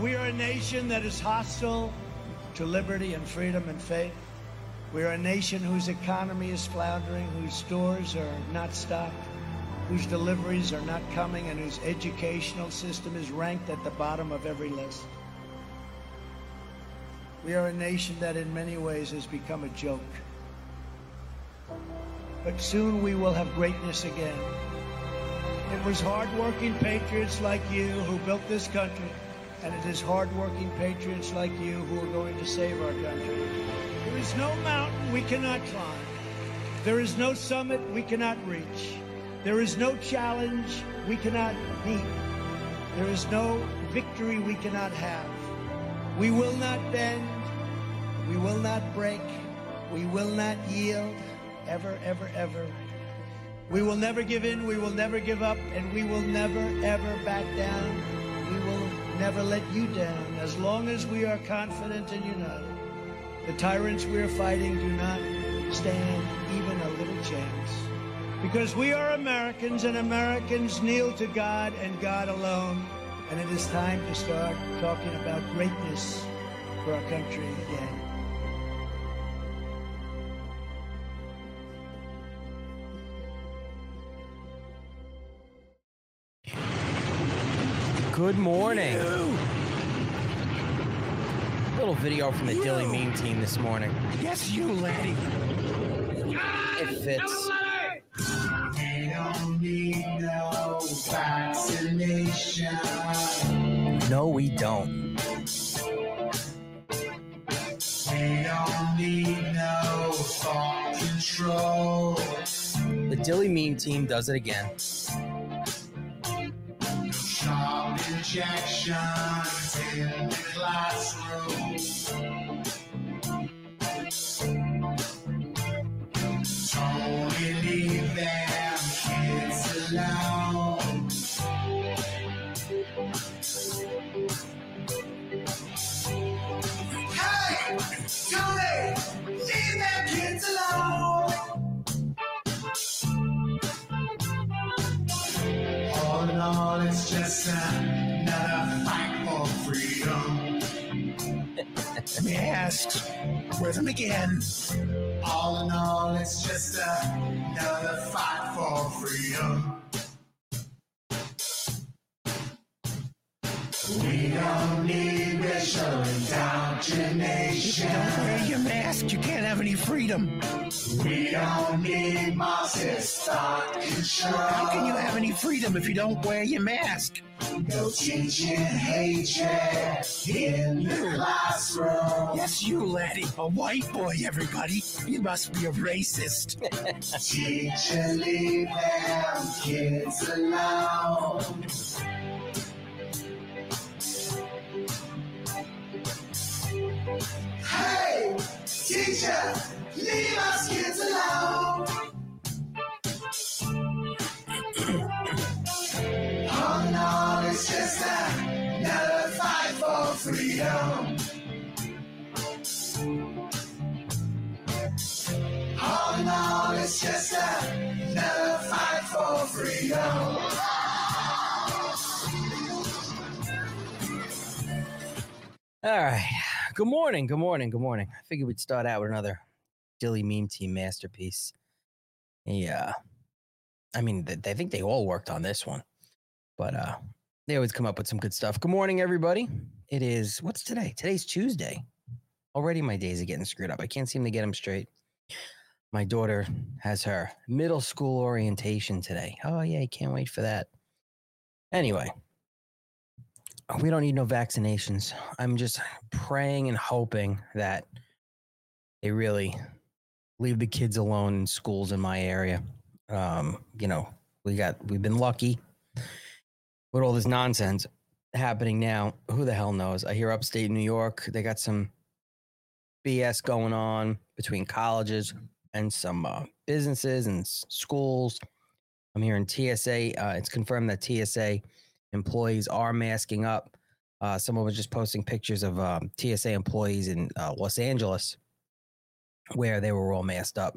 We are a nation that is hostile to liberty and freedom and faith. We are a nation whose economy is floundering, whose stores are not stocked, whose deliveries are not coming, and whose educational system is ranked at the bottom of every list. We are a nation that in many ways has become a joke. But soon we will have greatness again. It was hardworking patriots like you who built this country, and it is hardworking patriots like you who are going to save our country. There is no mountain we cannot climb. There is no summit we cannot reach. There is no challenge we cannot meet. There is no victory we cannot have. We will not bend. We will not break. We will not yield. Ever, ever, ever. We will never give in. We will never give up. And we will never, ever back down. Never let you down as long as we are confident and united. The tyrants we are fighting do not stand even a little chance. Because we are Americans and Americans kneel to God and God alone. And it is time to start talking about greatness for our country again. Good morning. Little video from the Dilley Meme team this morning. Yes, you, laddie. It fits. We don't need no vaccination. No, we don't. We don't need no thought control. The Dilley Meme team does it again. Injections in the classroom. Wear them again. All in all, it's just another fight for freedom. Indoctrination. Don't wear your mask. You can't have any freedom. We don't need Marxist thought control. How can you have any freedom if you don't wear your mask? No teaching hatred in the classroom. Yes, you, laddie. A white boy, everybody. You must be a racist. Teacher, leave them kids alone. Hey, teacher, leave us kids alone. In all, it's just another fight for freedom. In all, it's just another fight for freedom. All right. Good morning. Good morning. Good morning. I figured we'd start out with another Dilley Meme team masterpiece. Yeah. I mean, th- I think they all worked on this one, but uh, they always come up with some good stuff. Good morning, everybody. It is, what's today? Today's Tuesday. Already my days are getting screwed up. I can't seem to get them straight. My daughter has her middle school orientation today. Oh, yeah. I can't wait for that. Anyway, we don't need no vaccinations. I'm just praying and hoping that they really leave the kids alone in schools in my area. Um, you know, we got we've been lucky with all this nonsense happening now. Who the hell knows? I hear upstate New York, they got some BS going on between colleges and some uh, businesses and schools. I'm hearing TSA. Uh, it's confirmed that TSA employees are masking up. Uh, someone was just posting pictures of um, TSA employees in uh, Los Angeles where they were all masked up,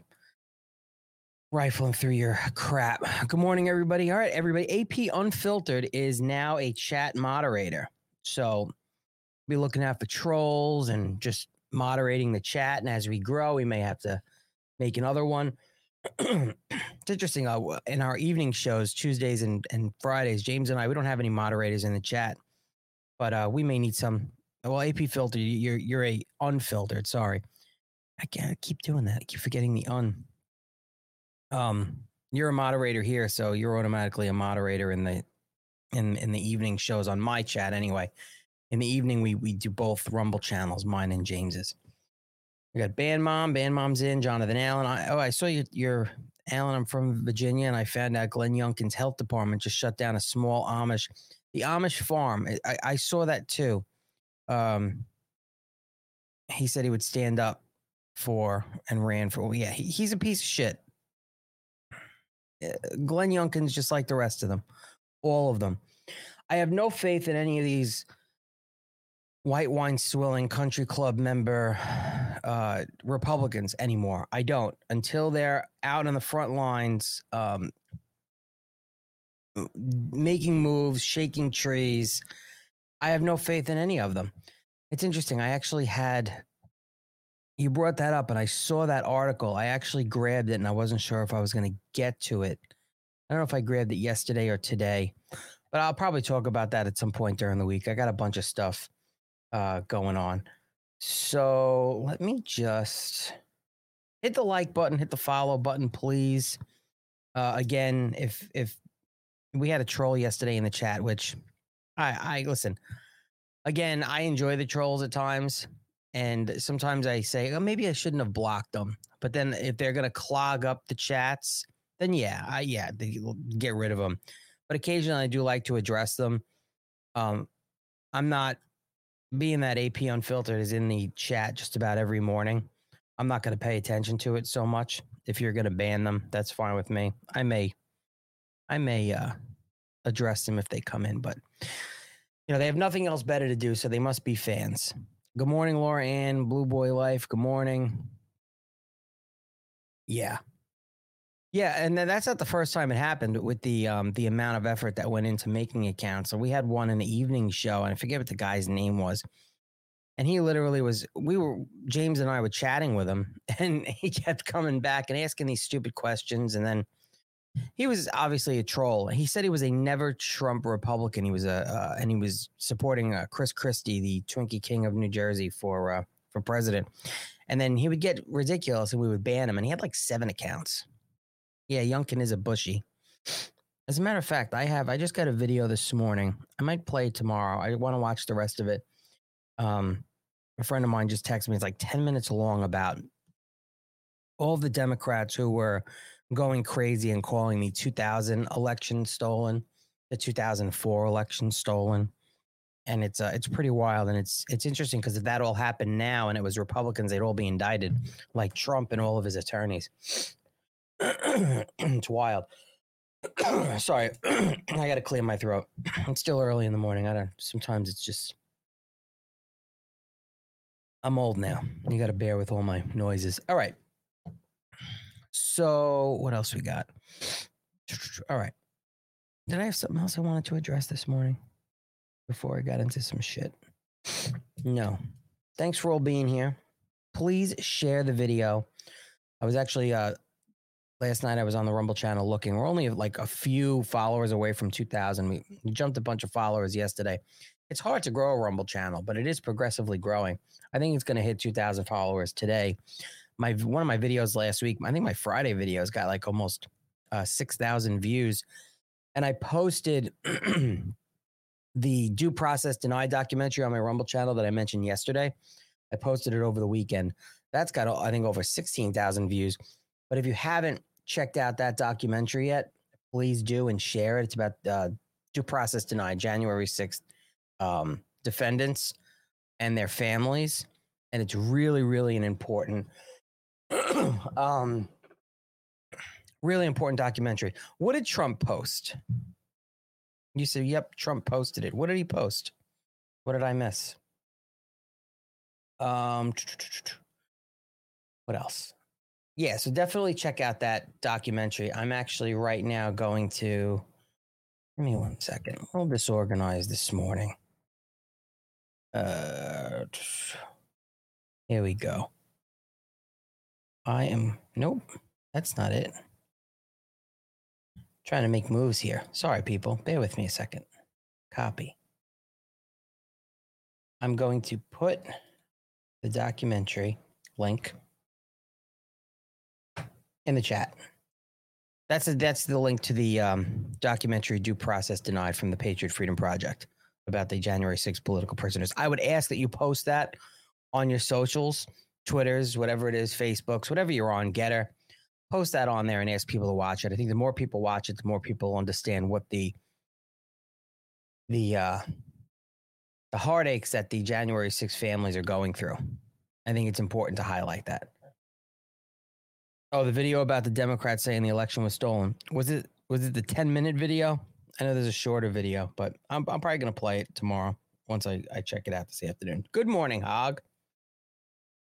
rifling through your crap. Good morning, everybody. All right, everybody. AP Unfiltered is now a chat moderator. So be looking out for trolls and just moderating the chat. And as we grow, we may have to make another one. It's interesting. Uh, in our evening shows, Tuesdays and, and Fridays, James and I, we don't have any moderators in the chat, but uh, we may need some. Well, AP filter, you're you're a unfiltered. Sorry, I can't keep doing that. I keep forgetting the un. Um, you're a moderator here, so you're automatically a moderator in the in in the evening shows on my chat anyway. In the evening, we we do both Rumble channels, mine and James's. We got Band Mom, Band Mom's in, Jonathan Allen. I, oh, I saw you, you're Allen. I'm from Virginia, and I found out Glenn Youngkin's health department just shut down a small Amish, the Amish farm. I- I, I saw that too. Um, he said he would stand up for and ran for. well, Yeah, he, he's a piece of shit. Uh, Glenn Youngkin's just like the rest of them, all of them. I have no faith in any of these white wine swilling country club member uh, Republicans anymore. I don't until they're out on the front lines, um, making moves, shaking trees. I have no faith in any of them. It's interesting. I actually had you brought that up, and I saw that article. I actually grabbed it, and I wasn't sure if I was going to get to it. I don't know if I grabbed it yesterday or today, but I'll probably talk about that at some point during the week. I got a bunch of stuff uh, going on. So let me just hit the like button, hit the follow button, please. Uh, again, if if we had a troll yesterday in the chat, which I I listen. Again, I enjoy the trolls at times, and sometimes I say, oh, maybe I shouldn't have blocked them. But then if they're gonna clog up the chats, then yeah, I yeah, they, get rid of them. But occasionally, I do like to address them. Um, I'm not being that AP Unfiltered is in the chat just about every morning, I'm not going to pay attention to it so much. If you're going to ban them, that's fine with me. I may, I may uh, address them if they come in, but you know they have nothing else better to do, so they must be fans. Good morning, Laura Ann, Blue Boy Life. Good morning. Yeah, yeah, and that's not the first time it happened with the um the amount of effort that went into making accounts. So we had one in the evening show, and I forget what the guy's name was. And he literally was we were James and I were chatting with him, and he kept coming back and asking these stupid questions. And then he was obviously a troll. He said he was a never Trump Republican. He was a uh, and he was supporting uh, Chris Christie, the Twinkie King of New Jersey, for uh, for president. And then he would get ridiculous, and we would ban him. And he had like seven accounts. Yeah, Youngkin is a bushy. As a matter of fact, I have I just got a video this morning. I might play it tomorrow. I want to watch the rest of it. Um, a friend of mine just texted me. It's like ten minutes long about all the Democrats who were going crazy and calling the 2000 election stolen, the 2004 election stolen, and it's uh, it's pretty wild and it's it's interesting because if that all happened now and it was Republicans, they'd all be indicted, like Trump and all of his attorneys. It's wild. Sorry, I got to clear my throat. It's still early in the morning. I don't. Sometimes it's just. I'm old now. You got to bear with all my noises. All right. So what else we got? All right. Did I have something else I wanted to address this morning before I got into some shit? No. Thanks for all being here. Please share the video. I was actually uh last night I was on the Rumble channel looking. We're only like a few followers away from 2000. We, jumped a bunch of followers yesterday. It's hard to grow a Rumble channel, but it is progressively growing. I think it's going to hit 2000 followers today. My one of my videos last week, I think my Friday videos got like almost uh, 6000 views and I posted the due process denied documentary on my Rumble channel that I mentioned yesterday. I posted it over the weekend. That's got I think over 16,000 views. But if you haven't checked out that documentary yet, please do and share it. It's about uh, due process denied, January 6th um, defendants and their families. And it's really, really an important, um, really important documentary. What did Trump post? You said, yep, Trump posted it. What did he post? What did I miss? Um, what else? Yeah, so definitely check out that documentary. I'm actually right now going to. Give me one second. I'm a little disorganized this morning. Uh, Here we go. I am nope, that's not it. Trying to make moves here. Sorry, people. Bear with me a second. Copy. I'm going to put the documentary link in the chat. That's a, that's the link to the um, documentary "Due Process Denied" from the Patriot Freedom Project about the January 6th political prisoners. I would ask that you post that on your socials, Twitters, whatever it is, Facebooks, whatever you're on, Gettr. Post that on there and ask people to watch it. I think the more people watch it, the more people understand what the the uh, the heartaches that the January 6th families are going through. I think it's important to highlight that. Oh, the video about the Democrats saying the election was stolen. Was it was it the 10 minute video? I know there's a shorter video, but I'm I'm probably gonna play it tomorrow once I, I check it out this afternoon. Good morning, Hog.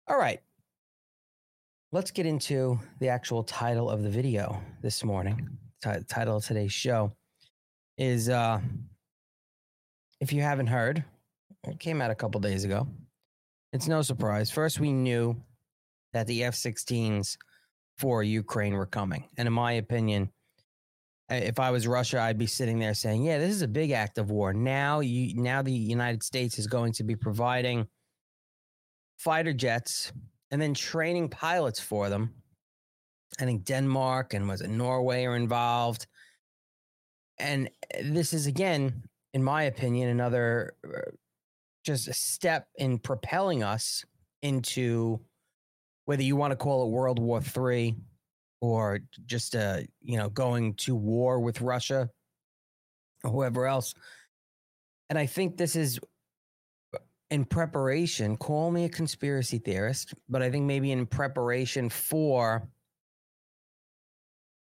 All right. Let's get into the actual title of the video this morning. T- title of today's show is uh if you haven't heard, it came out a couple days ago. It's no surprise. First, we knew that the F 16s for Ukraine were coming. And in my opinion, if I was Russia, I'd be sitting there saying, "Yeah, this is a big act of war." Now, you now the United States is going to be providing fighter jets and then training pilots for them. I think Denmark and was it Norway are involved. And this is again, in my opinion, another uh, just a step in propelling us into whether you want to call it World War Three or just uh, you know, going to war with Russia or whoever else. And I think this is uh, in preparation, call me a conspiracy theorist, but I think maybe in preparation for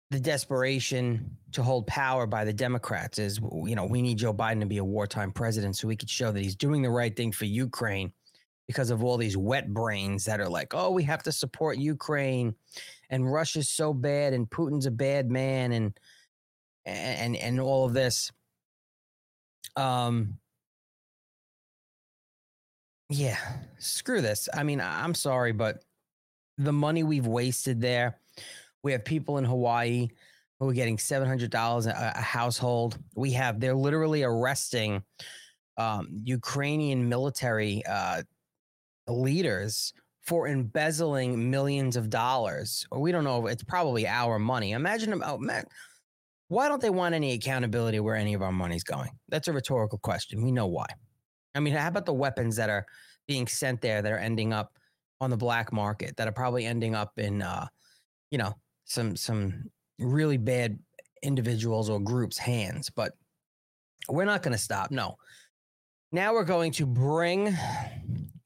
the desperation to hold power by the Democrats is, you know, we need Joe Biden to be a wartime president so we could show that he's doing the right thing for Ukraine because of all these wet brains that are like, oh, we have to support Ukraine, and Russia's so bad, and Putin's a bad man, and and and all of this. Um. Yeah, screw this. I mean, I'm sorry, but the money we've wasted there. We have people in Hawaii who are getting seven hundred dollars a, a household. We have they're literally arresting um, Ukrainian military uh, leaders for embezzling millions of dollars. Or we don't know. It's probably our money. Imagine, oh man, why don't they want any accountability where any of our money's going? That's a rhetorical question. We know why. I mean, how about the weapons that are being sent there that are ending up on the black market that are probably ending up in, uh, you know, some some really bad individuals or groups' hands? But we're not going to stop. No. Now we're going to bring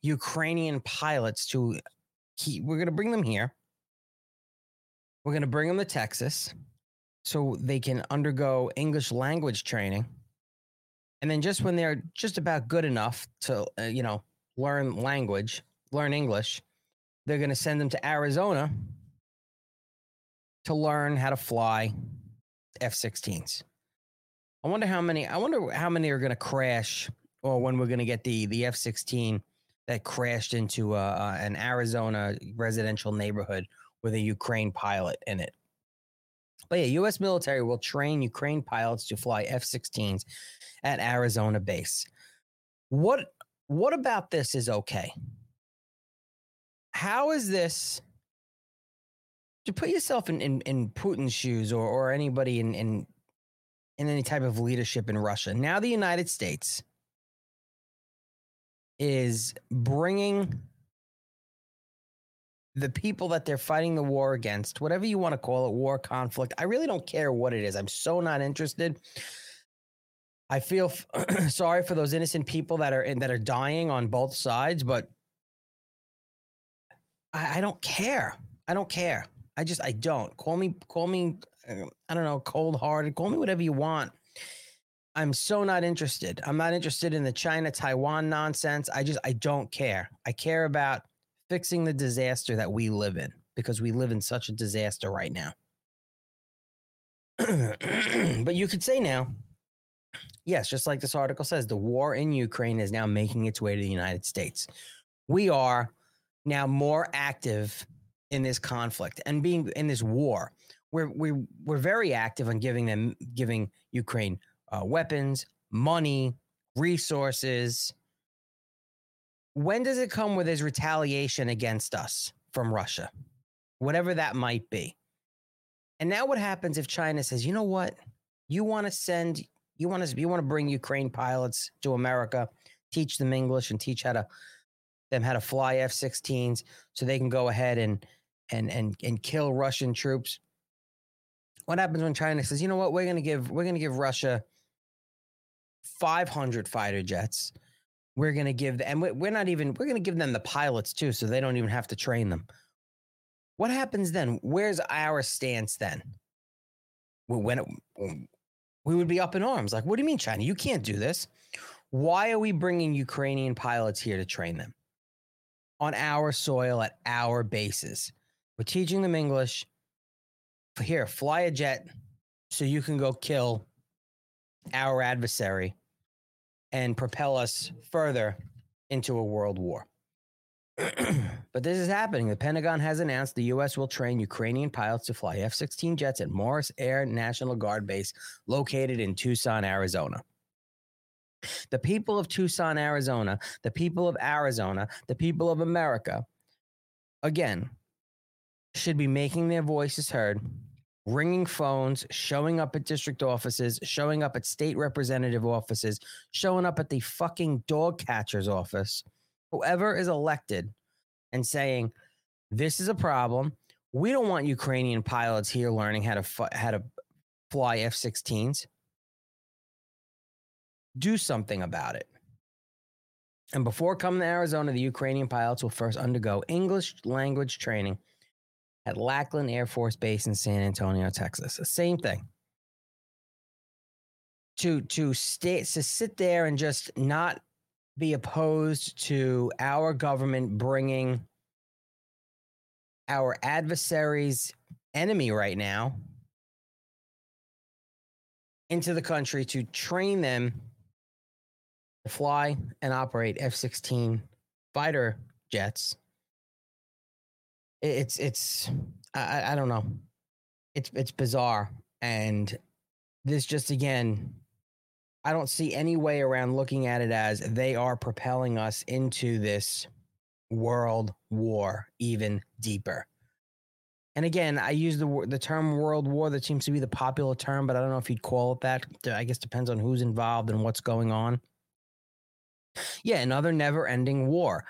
Ukrainian pilots to we're going to bring them here. We're going to bring them to Texas so they can undergo English language training. And then just when they're just about good enough to, uh, you know, learn language, learn English, they're going to send them to Arizona to learn how to fly F-16s. I wonder how many I wonder how many are going to crash or when we're going to get the the F-16 that crashed into uh, uh, an Arizona residential neighborhood with a Ukraine pilot in it. But yeah, U.S. military will train Ukraine pilots to fly F-16s at Arizona base. What what about this is okay? How is this? To put yourself in, in, in Putin's shoes or, or anybody in, in in any type of leadership in Russia. Now the United States is bringing the people that they're fighting the war against, whatever you want to call it, war, conflict. I really don't care what it is. I'm so not interested. I feel f- sorry for those innocent people that are in, that are dying on both sides, but I, I don't care. I don't care. I just I don't call me call me uh, I don't know cold hearted. Call me whatever you want. I'm so not interested. I'm not interested in the China Taiwan nonsense. I just I don't care. I care about fixing the disaster that we live in because we live in such a disaster right now. but you could say now Yes, just like this article says, the war in Ukraine is now making its way to the United States. We are now more active in this conflict and being in this war. We're we're we're very active on giving them giving Ukraine uh, weapons, money, resources. When does it come with his retaliation against us from Russia, whatever that might be? And now, what happens if China says, "You know what? You want to send you want to you want to bring Ukraine pilots to America, teach them English and teach how to them how to fly F-16s so they can go ahead and and and and kill Russian troops. What happens when China says, "You know what? We're to give we're going to give Russia 500 fighter jets. We're going to give them, and we're not even we're going to give them the pilots too so they don't even have to train them." What happens then? Where's our stance then? When it, we would be up in arms. Like, what do you mean, China? You can't do this. Why are we bringing Ukrainian pilots here to train them on our soil at our bases? We're teaching them English. Here, fly a jet so you can go kill our adversary and propel us further into a world war. but this is happening. The Pentagon has announced the U.S. will train Ukrainian pilots to fly F 16 jets at Morris Air National Guard Base located in Tucson, Arizona. The people of Tucson, Arizona, the people of Arizona, the people of America, again, should be making their voices heard, ringing phones, showing up at district offices, showing up at state representative offices, showing up at the fucking dog catcher's office. Whoever is elected and saying this is a problem. We don't want ukrainian pilots here learning how to fu- how to fly f-16s do something about it. And before coming to arizona the ukrainian pilots will first undergo english language training at lackland air force base in san antonio texas the same thing to to stay to sit there and just not be opposed to our government bringing our adversary's enemy right now into the country to train them to fly and operate F 16 fighter jets. It's, it's, I, I don't know. It's, it's bizarre. And this just again I don't see any way around looking at it as they are propelling us into this world war even deeper. And again, I use the the term world war that seems to be the popular term, but I don't know if you'd call it that. I guess depends on who's involved and what's going on. Yeah, another never-ending war.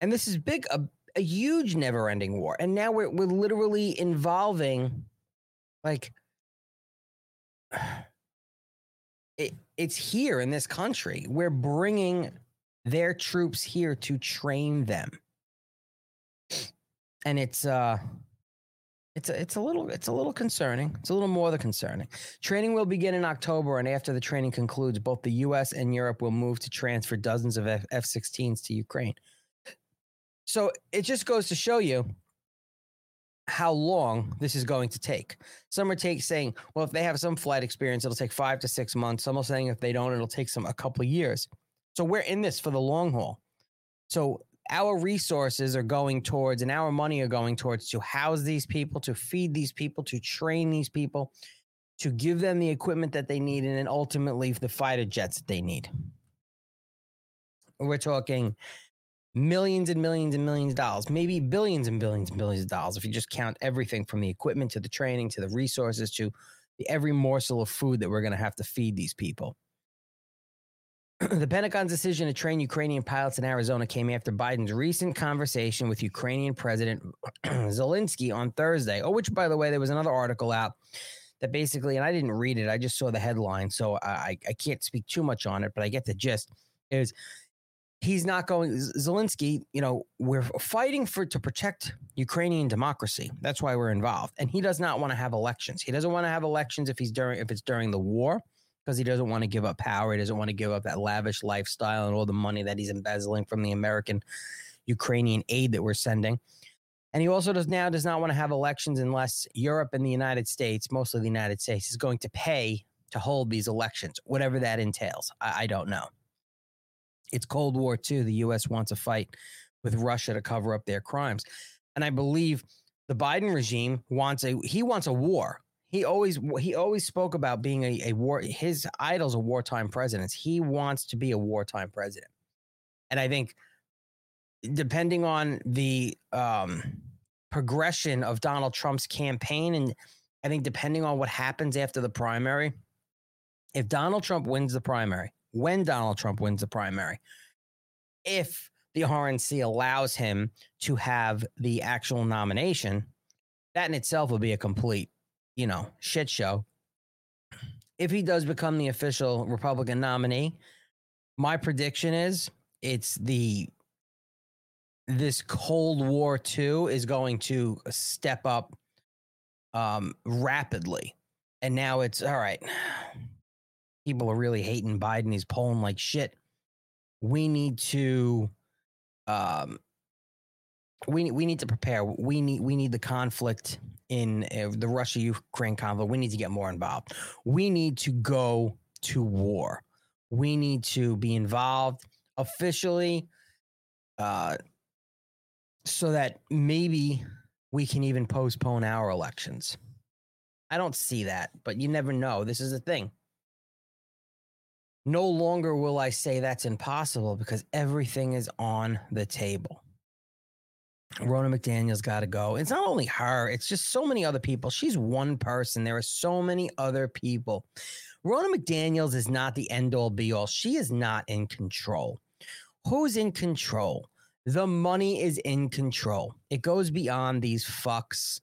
And this is big a, a huge never-ending war. And now we're we're literally involving like it, it's here in this country. We're bringing their troops here to train them. And it's uh it's a, it's a little it's a little concerning. It's a little more than concerning. Training will begin in October, and after the training concludes, both the U.S. and Europe will move to transfer dozens of F 16s to Ukraine. So it just goes to show you how long this is going to take. Some are take, saying, well, if they have some flight experience, it'll take five to six months. Some are saying if they don't, it'll take some a couple years. So we're in this for the long haul. So our resources are going towards and our money are going towards to house these people, to feed these people, to train these people, to give them the equipment that they need, and then ultimately the fighter jets that they need. We're talking millions and millions and millions of dollars, maybe billions and billions and billions of dollars if you just count everything from the equipment to the training to the resources to the, every morsel of food that we're going to have to feed these people. the Pentagon's decision to train Ukrainian pilots in Arizona came after Biden's recent conversation with Ukrainian President Zelensky on Thursday. Oh, which, by the way, there was another article out that basically, and I didn't read it, I just saw the headline, so I, I can't speak too much on it, but I get the gist. Is he's not going Zelensky, you know, we're fighting for to protect Ukrainian democracy. That's why we're involved. And he does not want to have elections. He doesn't want to have elections if he's during if it's during the war because he doesn't want to give up power. He doesn't want to give up that lavish lifestyle and all the money that he's embezzling from the American Ukrainian aid that we're sending. And he also does now does not want to have elections unless Europe and the United States, mostly the United States, is going to pay to hold these elections, whatever that entails. I, I don't know. It's Cold War II. The U.S. wants a fight with Russia to cover up their crimes, and I believe the Biden regime wants a he wants a war. He always he always spoke about being a, a war. His idols are wartime presidents. He wants to be a wartime president, and I think depending on the um, progression of Donald Trump's campaign, and I think depending on what happens after the primary, if Donald Trump wins the primary, when Donald Trump wins the primary, if the RNC allows him to have the actual nomination, that in itself will be a complete, you know, shit show. If he does become the official Republican nominee, my prediction is it's the this Cold War II is going to step up um, rapidly. And now it's all right. People are really hating Biden. He's polling like shit. We need to um, we we need to prepare. We need we need the conflict in uh, the Russia Ukraine conflict. We need to get more involved. We need to go to war. We need to be involved officially, uh, so that maybe we can even postpone our elections. I don't see that, but you never know. This is the thing. No longer will I say that's impossible because everything is on the table. Ronna McDaniel's got to go. It's not only her, it's just so many other people. She's one person. There are so many other people. Ronna McDaniels is not the end all be all. She is not in control. Who's in control? The money is in control. It goes beyond these fucks.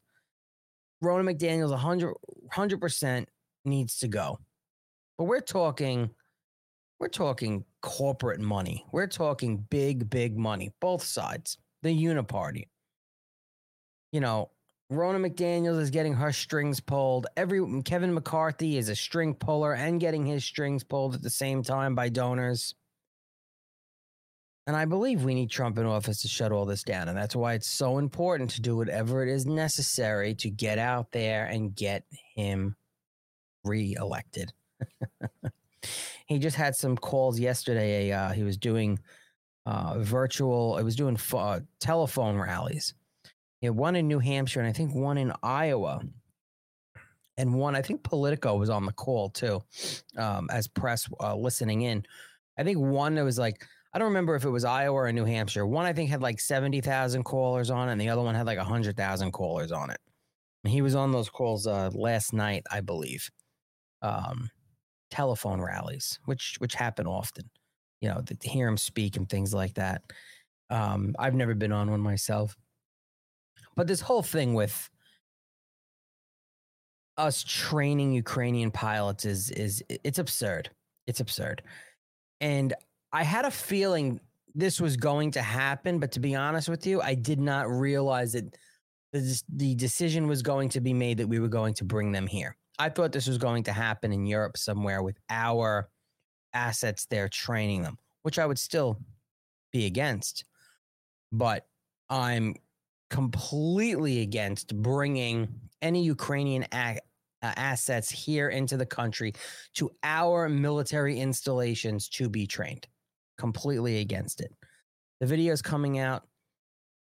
Ronna McDaniels 100 100% needs to go. But we're talking we're talking corporate money. We're talking big, big money, both sides. The uniparty. You know, Ronna McDaniels is getting her strings pulled. Every Kevin McCarthy is a string puller and getting his strings pulled at the same time by donors. And I believe we need Trump in office to shut all this down. And that's why it's so important to do whatever it is necessary to get out there and get him reelected. he just had some calls yesterday. Uh, he was doing uh, virtual, it was doing uh, telephone rallies. He had one in New Hampshire and I think one in Iowa. And one, I think Politico was on the call too, um, as press uh, listening in. I think one that was like, I don't remember if it was Iowa or New Hampshire. One I think had like 70,000 callers on it, and the other one had like 100,000 callers on it. And he was on those calls uh, last night, I believe. Um, telephone rallies, which which happen often. You know, to hear him speak and things like that. Um, I've never been on one myself, but this whole thing with us training Ukrainian pilots is is it's absurd. It's absurd, and I had a feeling this was going to happen, but to be honest with you, I did not realize that the, the decision was going to be made that we were going to bring them here. I thought this was going to happen in Europe somewhere with our assets there training them, which I would still be against. But I'm completely against bringing any Ukrainian uh, assets here into the country to our military installations to be trained completely against it. The videos coming out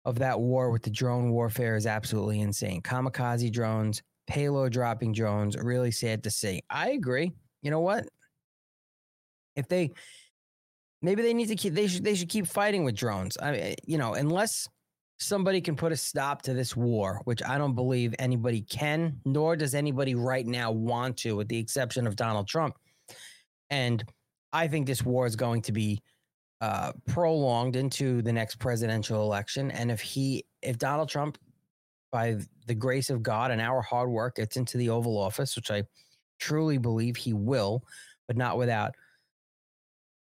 of that war with the drone warfare is absolutely insane. Kamikaze drones, payload dropping drones, really sad to see. I agree. You know what? If they maybe they need to keep they should they should keep fighting with drones. I mean, you know, unless somebody can put a stop to this war, which I don't believe anybody can, nor does anybody right now want to, with the exception of Donald Trump. And I think this war is going to be uh, prolonged into the next presidential election. And if he, if Donald Trump, by the grace of God and our hard work, gets into the Oval Office, which I truly believe he will, but not without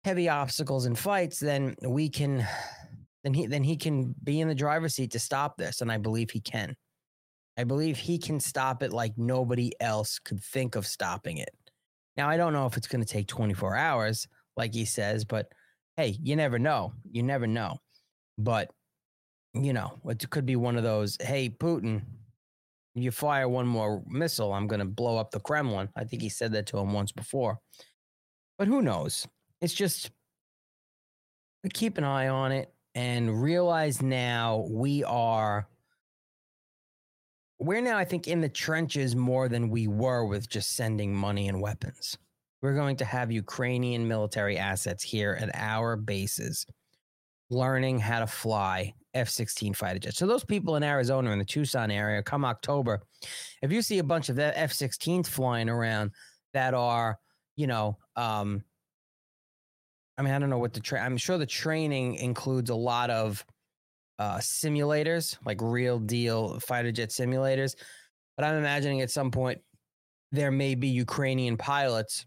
heavy obstacles and fights, then we can, then he, then he can be in the driver's seat to stop this. And I believe he can. I believe he can stop it like nobody else could think of stopping it. Now, I don't know if it's going to take 24 hours, like he says, but hey, you never know. You never know. But, you know, it could be one of those, hey, Putin, you fire one more missile, I'm going to blow up the Kremlin. I think he said that to him once before. But who knows? It's just keep an eye on it and realize now we are we're now I think in the trenches more than we were with just sending money and weapons. We're going to have Ukrainian military assets here at our bases learning how to fly F 16 fighter jets. So, those people in Arizona in the Tucson area, come October, if you see a bunch of F 16s flying around that are, you know, um, I mean, I don't know what the train, I'm sure the training includes a lot of uh, simulators, like real deal fighter jet simulators. But I'm imagining at some point there may be Ukrainian pilots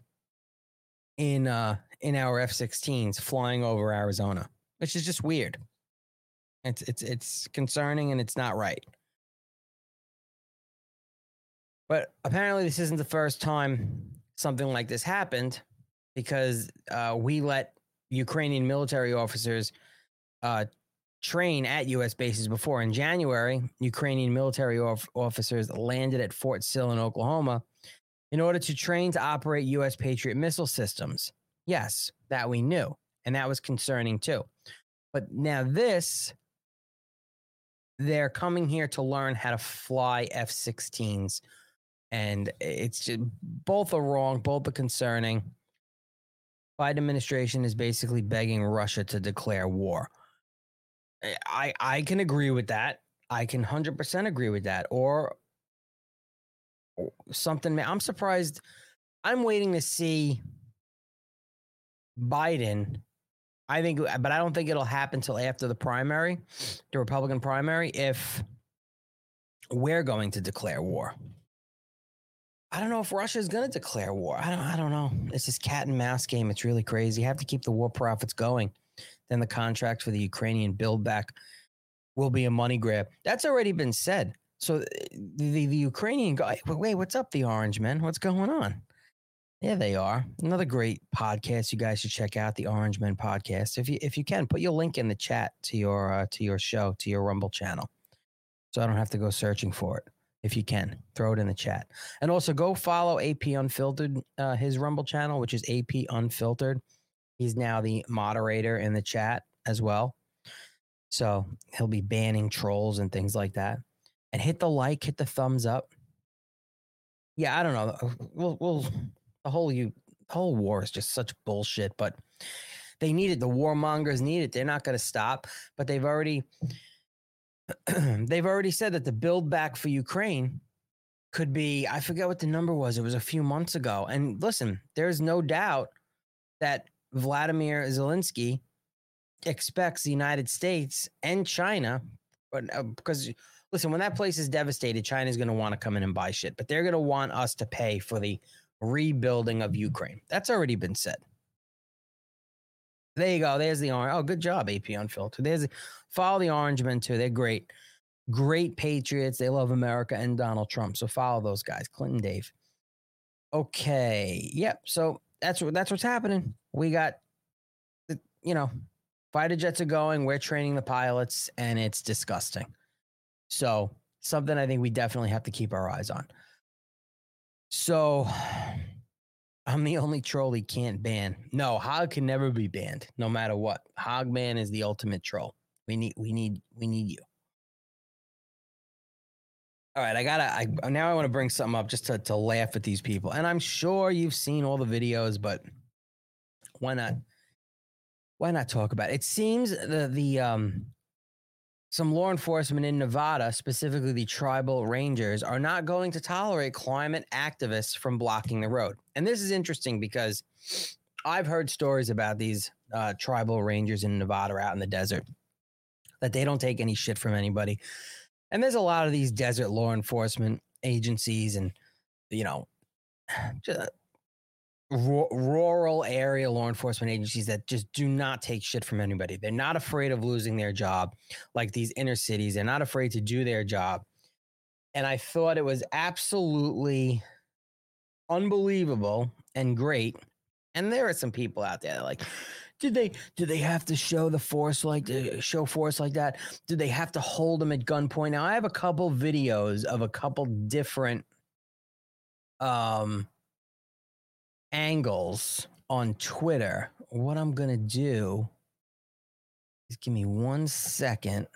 in uh, in our F-16s flying over Arizona, which is just weird. It's it's it's concerning and it's not right. But apparently, this isn't the first time something like this happened, because uh, we let Ukrainian military officers uh, train at U.S. bases before. In January, Ukrainian military of- officers landed at Fort Sill in Oklahoma in order to train to operate U.S. Patriot missile systems. Yes, that we knew, and that was concerning too. But now this they're coming here to learn how to fly F 16s. And it's just both are wrong, both are concerning. Biden administration is basically begging Russia to declare war. Eh, I I can agree with that. I can 100% agree with that. Or something. I'm surprised. I'm waiting to see Biden I think, uh, but I don't think it'll happen until after the primary, the Republican primary, if we're going to declare war. I don't know if Russia is going to declare war. I don't. I don't know. It's this cat and mouse game. It's really crazy. You have to keep the war profits going. Then the contract for the Ukrainian build back will be a money grab. That's already been said. So uh, the, the, Ukrainian guy. Wait, what's up, the Orange Men? What's going on? Yeah, they are. Another great podcast you guys should check out, the Orange Men podcast. If you if you can, put your link in the chat to your uh, to your show, to your Rumble channel. So I don't have to go searching for it. If you can, throw it in the chat. And also go follow AP Unfiltered, uh, his Rumble channel, which is AP Unfiltered. He's now the moderator in the chat as well. So he'll be banning trolls and things like that. And hit the like, hit the thumbs up. Yeah, I don't know. We'll we'll the whole you whole war is just such bullshit. But they need it. The warmongers need it. They're not going to stop. But they've already they've already said that the build back for Ukraine could be. I forget what the number was. It was a few months ago. And listen, there's no doubt that Vladimir Zelensky expects the United States and China, but uh, because listen, when that place is devastated, China's going to want to come in and buy shit, but they're going to want us to pay for the rebuilding of Ukraine. That's already been said. There you go. There's the orange. Oh, good job, AP Unfiltered. There's follow the Orange Men too. They're great, great patriots. They love America and Donald Trump. So follow those guys, Clinton Dave. Okay. Yep. So that's what that's what's happening. We got, you know, fighter jets are going. We're training the pilots, and it's disgusting. So something I think we definitely have to keep our eyes on. So I'm the only troll he can't ban. No, Hog can never be banned, no matter what. Hogman is the ultimate troll. We need, we need, we need you. All right, I gotta. I now I want to bring something up just to to laugh at these people, and I'm sure you've seen all the videos, but why not? Why not talk about it? It seems the the um some law enforcement in Nevada, specifically the tribal rangers, are not going to tolerate climate activists from blocking the road. And this is interesting because I've heard stories about these uh, tribal rangers in Nevada out in the desert that they don't take any shit from anybody. And there's a lot of these desert law enforcement agencies and, you know, just, rural area law enforcement agencies that just do not take shit from anybody. They're not afraid of losing their job like these inner cities. They're not afraid to do their job. And I thought it was absolutely unbelievable and great. And there are some people out there like, Did they did they have to show the force like uh, show force like that? Did they have to hold them at gunpoint? Now I have a couple videos of a couple different um angles on Twitter. What I'm gonna do is give me one second.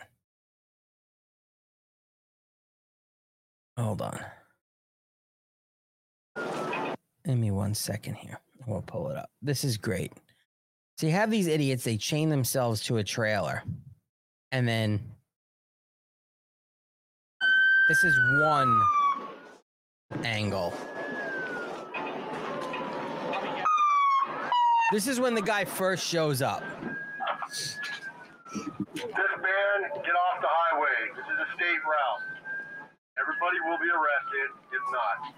Hold on. Give me one second here. We'll pull it up. This is great. So you have these idiots, they chain themselves to a trailer. And then this is one angle. This is when the guy first shows up. This man, get off the highway. This is a state route. Everybody will be arrested if not.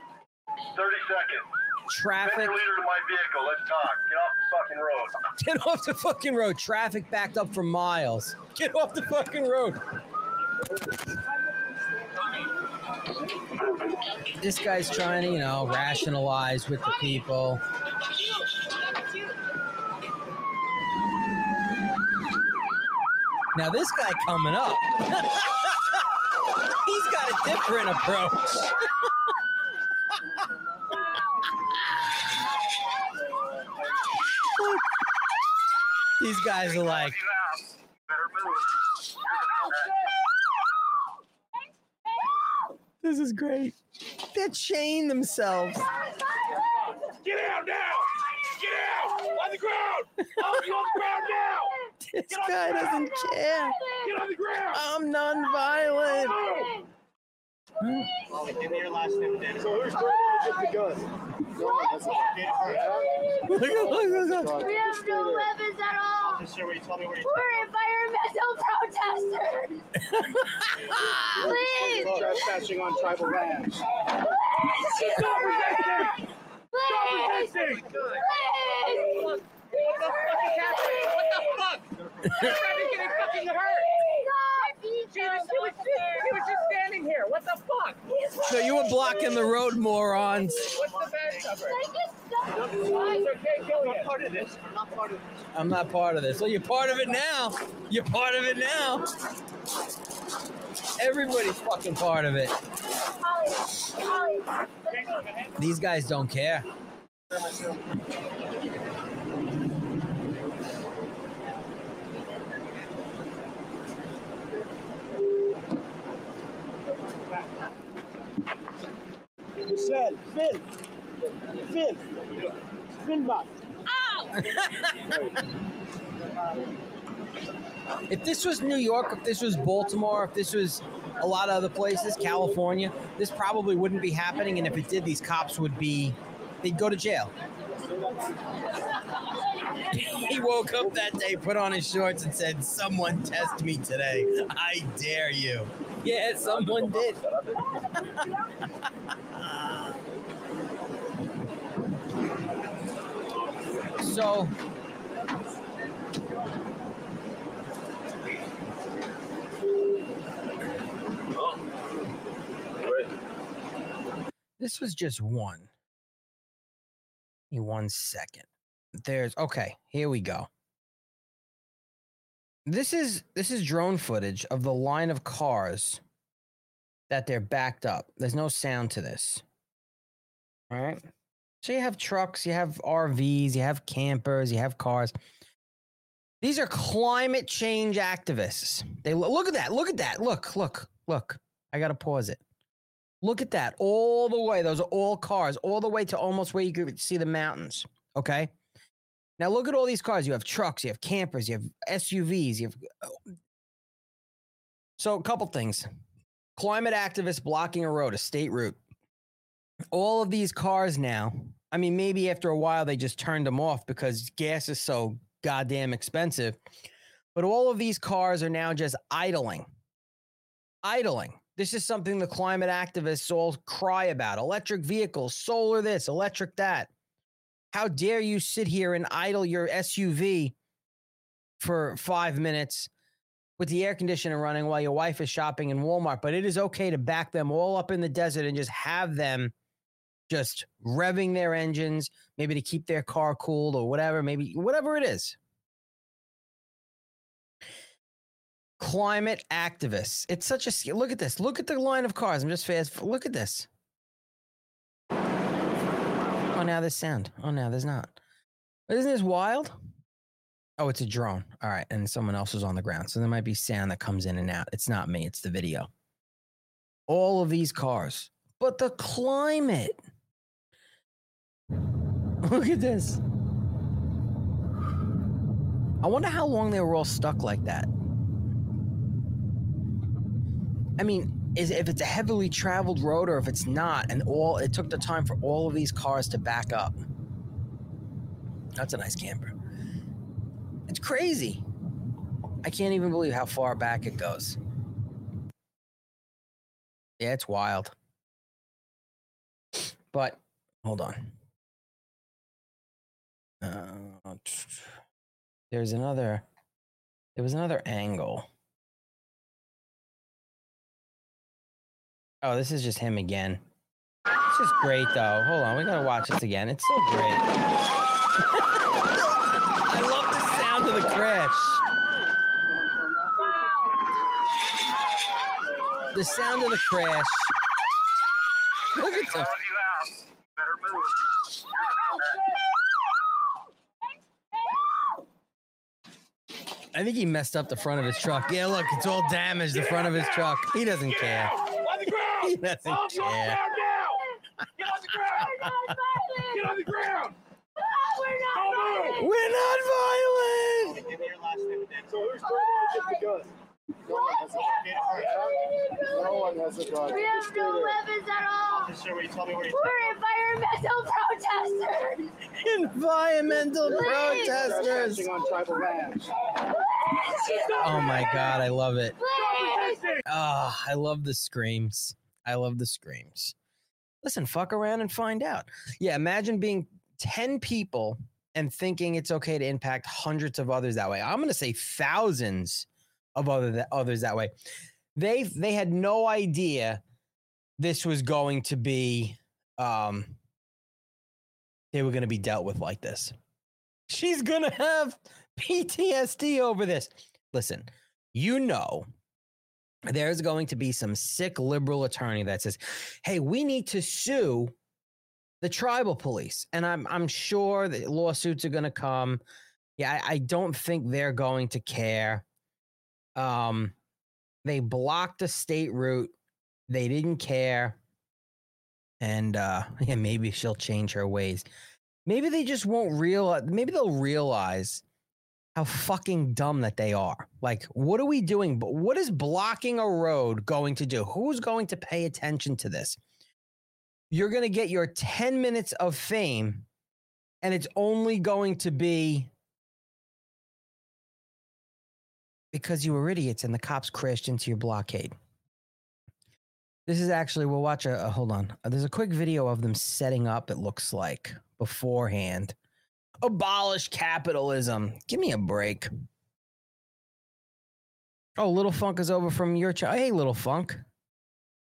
30 seconds. Send Traffic. your leader to my vehicle. Let's talk. Get off the fucking road. Get off the fucking road. Traffic backed up for miles. Get off the fucking road. This guy's trying to, you know, rationalize with the people. Now this guy coming up. He's got a different approach. These guys are like, This is great. They're chain themselves. Get out now! Get out! On the ground! On the ground now! This guy doesn't care. Get on the ground! I'm non-violent. Give me your last name, Dennis. So who's going to the gun? Look at- look at- look We have no weapons at all. Officer, will you tell me where you We're environmental protesters. Please, trespassing on tribal lands. please, please, please. What the fuck? You're trying to get him fucking hurt. She was, she, was just, she was just standing here. What the fuck? So you were blocking the road, morons. What's the badge number? It's okay, kill you. part of this. I'm not part of this. I'm not part of this. Well, you're part of it now. You're part of it now. Everybody's fucking part of it. These guys don't care. Said Finn. Finn. Finn box. If this was New York, if this was Baltimore, if this was a lot of other places, California, this probably wouldn't be happening. And if it did, these cops would be, they'd go to jail. He woke up that day, put on his shorts, and said, Someone test me today. I dare you. Yeah, someone did. so, this was just one. Me one second. There's okay, here we go. This is this is drone footage of the line of cars that they're backed up. There's no sound to this. All right. So you have trucks, you have RVs, you have campers, you have cars. These are climate change activists. They look at that. Look at that. Look, look, look. I got to pause it. Look at that. All the way. Those are all cars, all the way to almost where you could see the mountains. Okay. Now look at all these cars. You have trucks, you have campers, you have SUVs, you have. So, a couple things. Climate activists blocking a road, a state route. All of these cars now, I mean, maybe after a while they just turned them off because gas is so goddamn expensive. But all of these cars are now just idling. Idling. This is something the climate activists all cry about electric vehicles, solar this, electric that. How dare you sit here and idle your SUV for five minutes with the air conditioner running while your wife is shopping in Walmart? But it is okay to back them all up in the desert and just have them just revving their engines, maybe to keep their car cooled or whatever, maybe whatever it is. Climate activists. It's such a look at this. Look at the line of cars. I'm just fast. Look at this. Oh, now there's sound. Oh, now there's not. Isn't this wild? Oh, it's a drone. All right, and someone else is on the ground, so there might be sound that comes in and out. It's not me. It's the video. All of these cars, but the climate. Look at this. I wonder how long they were all stuck like that. I mean, is if it's a heavily traveled road or if it's not, and all it took the time for all of these cars to back up. That's a nice camper. It's crazy. I can't even believe how far back it goes. Yeah, it's wild. But hold on. Uh, there's another. There was another angle. Oh, this is just him again. It's just great, though. Hold on, we gotta watch this again. It's so great. I love the sound of the crash. The sound of the crash. Look at the. I think he messed up the front of his truck. Yeah, look, it's all damaged. The front of his truck. He doesn't care. On the ground! He doesn't Calm down care. now! Get on the ground! Get on the ground! Don't move! We're not violent. So who's trying to get the gun? No one has a No one has a gun. We have no weapons at all. Officer, will you tell me where you We're environmental protesters. Environmental Please. protesters. on. Oh my god, I love it. Please. Oh, I love the screams. I love the screams. Listen, fuck around and find out. Yeah, imagine being 10 people and thinking it's okay to impact hundreds of others that way. I'm going to say thousands of other th- others that way. They they had no idea this was going to be um they were going to be dealt with like this. She's going to have PTSD over this. Listen, you know there's going to be some sick liberal attorney that says, "Hey, we need to sue the tribal police," and I'm I'm sure that lawsuits are going to come. Yeah, I, I don't think they're going to care. Um, they blocked a state route. They didn't care, and uh, yeah, maybe she'll change her ways. Maybe they just won't realize. Maybe they'll realize how fucking dumb that they are. Like, what are we doing? But what is blocking a road going to do? Who's going to pay attention to this? You're going to get your 10 minutes of fame, and it's only going to be because you were idiots and the cops crashed into your blockade. This is actually, we'll watch a, a hold on. Uh, There's a quick video of them setting up, it looks like, beforehand. Abolish capitalism. Give me a break. Oh, Little Funk is over from your child. Hey, Little Funk.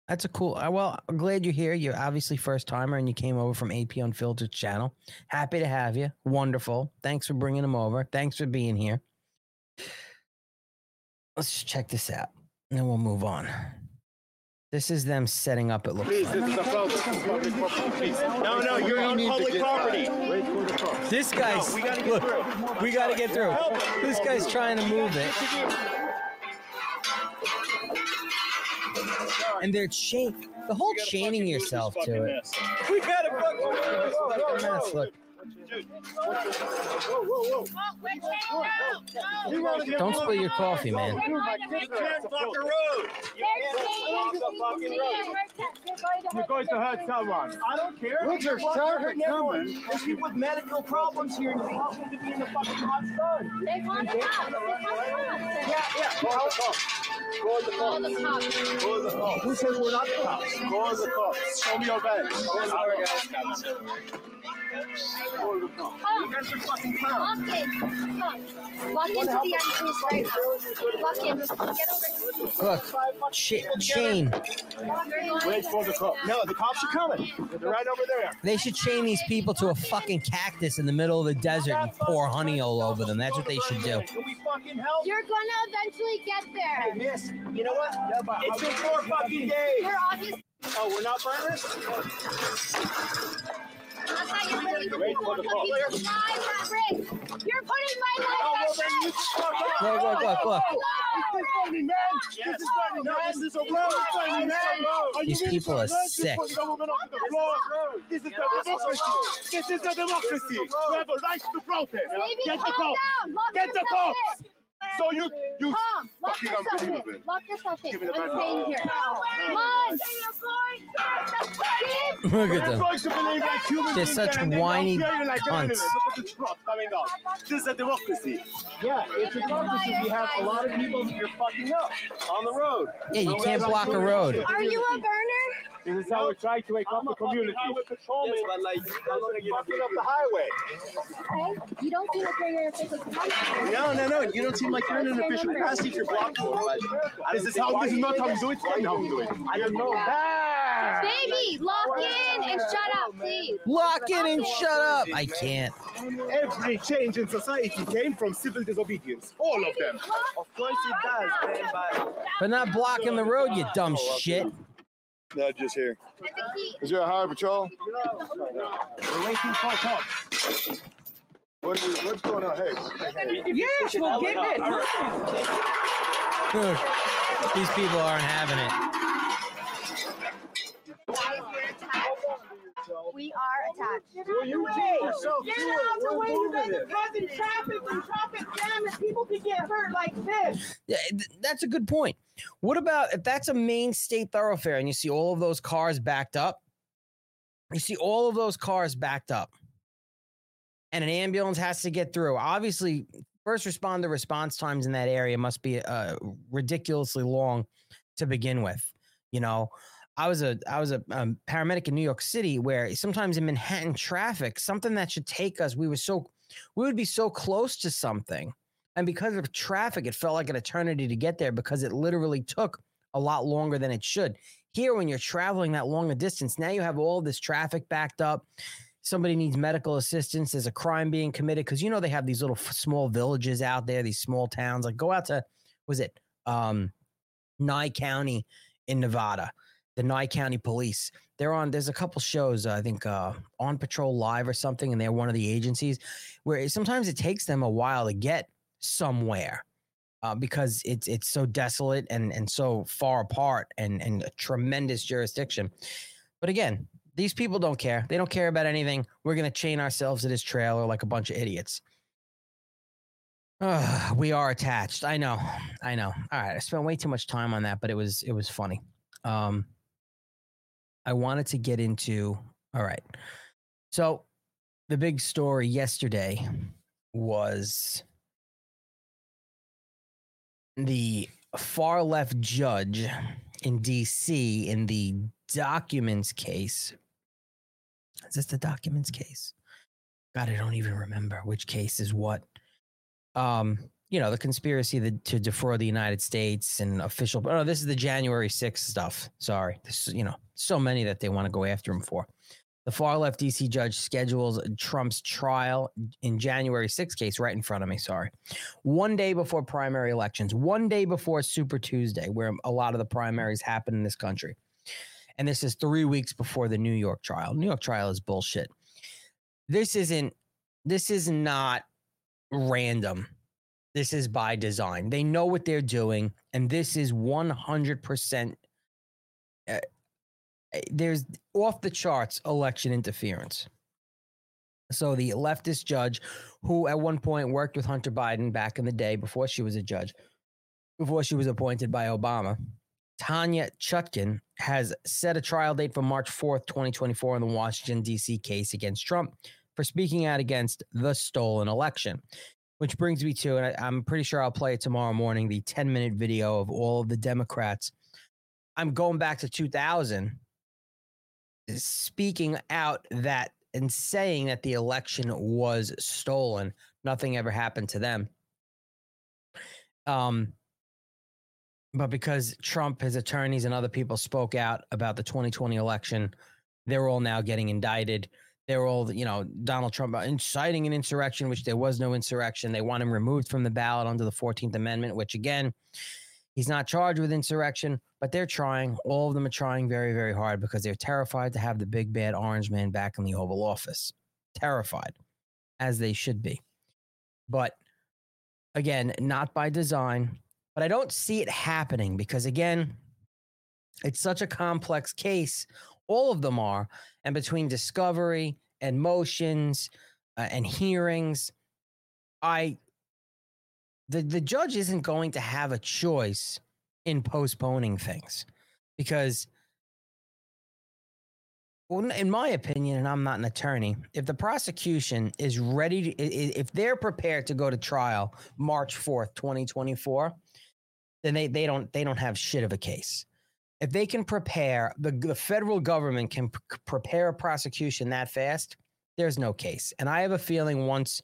That's a cool. uh, Well, I'm glad you're here. You're obviously first timer, and you came over from AP Unfiltered channel. Happy to have you. Wonderful. Thanks for bringing him over. Thanks for being here. Let's just check this out, and then we'll move on. This is them setting up. It looks Please, like. this is a public, public property. Please. No, no, you're on public property. This guy's No, we gotta get look. through. We got to get through. This guy's trying to move it, and they're chain. The whole chaining yourself to it. We got to fucking mess. Look, Whoa, whoa, whoa. Don't spill your coffee, man. Dude, my kids are the road. You can't block the fucking road. You're going to hurt someone. I don't care. Richard, start hurting everyone. There's people with medical problems here, and you want them to be in the fucking hot sun. They call the cops. They call the cops. Yeah, yeah. Call the cops. Call the cops. cops. Call the cops. Who said we're not the cops? Call the cops. Show me your badge. Call the cops. Come. guys are fucking clowns. Lock in. Come. Lock into the entrance right now. Lock in. Get over Look, ch- chain. Wait for the cops. No, the cops are coming. They're right over there. They should chain these people to a fucking cactus in the middle of the desert and pour honey all over them. That's what they should do. Can we fucking help? You're gonna eventually get there. Miss, you know what? It's been four fucking days. You're obviously Oh, we're not burners? You're putting my life at risk. look. This is funny, man. These people are sick. This is the democracy. This is democracy. We have a right to protest. Get the cops. Get the cops. In. So you, you. Calm. Lock Fucking yourself unbelievable. in. Lock yourself in. Give me the I'm back. staying here. Come on. Keep Look We're at them. supposed to believe like humans They're being such there they don't whiny fear you like cunts. animals. Look at the truck coming up. This is a democracy. Yeah, it's a democracy. We have a lot of people that you're fucking up on the road. Yeah, you can't block a road. Are you a burner? This is how we try to wake up the community. Yes, but like, you're fucking up the highway. Okay. You don't seem like you're in your official capacity. No, no, no. You don't seem like you're in an official capacity if you're blocking. This is how. This is not how we do it. It's not how we do it. I don't know that. Baby, lock in and shut up, please. Lock in and shut up. I can't. Every change in society came from civil disobedience. All of them. Of course it does, man. But But not blocking the road, you dumb shit. Not just here. And the key. Is there a higher patrol? We're waiting for cops. What is, what's going on? Hey. Yes, we'll give it. These people aren't having it. We are attached. Well, you take yourself Get out it. the We're way you moving guys are causing traffic and traffic jam and people can get hurt like this. Yeah, th- that's a good point. What about if that's a main state thoroughfare and you see all of those cars backed up? You see all of those cars backed up, and an ambulance has to get through. Obviously, first responder response times in that area must be uh, ridiculously long to begin with. You know, I was a I was a um, paramedic in New York City, where sometimes in Manhattan traffic, something that should take us, we were so we would be so close to something and because of traffic, it felt like an eternity to get there because it literally took a lot longer than it should. Here, when you're traveling that long a distance, now you have all this traffic backed up. Somebody needs medical assistance. There's a crime being committed because you know they have these little small villages out there, these small towns. Like go out to, was it um, Nye County in Nevada? The Nye County Police. They're on. There's a couple shows. I think uh, on Patrol Live or something, and they're one of the agencies where sometimes it takes them a while to get somewhere uh, because it's it's so desolate and and so far apart and and a tremendous jurisdiction. But again, these people don't care. They don't care about anything. We're gonna chain ourselves to this trailer like a bunch of idiots. We are attached. I know. I know. All right. I spent way too much time on that, but it was it was funny. Um I wanted to get into all right. So the big story yesterday was the far left judge in DC in the documents case. Is this the documents case? God, I don't even remember which case is what. Um, you know, the conspiracy to defraud the United States and official. Oh, this is the January 6th stuff. Sorry. This, is, you know, so many that they want to go after him for. The far left DC judge schedules Trump's trial in January 6th case right in front of me. Sorry. One day before primary elections, one day before Super Tuesday, where a lot of the primaries happen in this country. And this is three weeks before the New York trial. New York trial is bullshit. This isn't, this is not random. This is by design. They know what they're doing. And this is 100% uh, Eh, there's off the charts election interference. So the leftist judge, who at one point worked with Hunter Biden back in the day before she was a judge, before she was appointed by Obama, Tanya Chutkan has set a trial date for March 4th, 2024 in the Washington, D.C. case against Trump for speaking out against the stolen election. Which brings me to, and I, I'm pretty sure I'll play it tomorrow morning, the 10 minute video of all of the Democrats. I'm going back to 2000 speaking out that and saying that the election was stolen. Nothing ever happened to them. Um, but because Trump, his attorneys, and other people spoke out about the 2020 election, they're all now getting indicted. They're all, you know, Donald Trump inciting an insurrection, which there was no insurrection. They want him removed from the ballot under the 14th Amendment, which again, he's not charged with insurrection, but they're trying. All of them are trying very, very hard because they're terrified to have the big bad orange man back in the Oval Office. Terrified, as they should be. But again, not by design. But I don't see it happening because, again, it's such a complex case. All of them are. And between discovery and motions uh, and hearings, I the the judge isn't going to have a choice in postponing things because well, in my opinion, and I'm not an attorney, if the prosecution is ready to, if they're prepared to go to trial March 4th, 2024, then they, they don't they don't have shit of a case. If they can prepare the, the federal government can prepare a prosecution that fast, there's no case. And I have a feeling once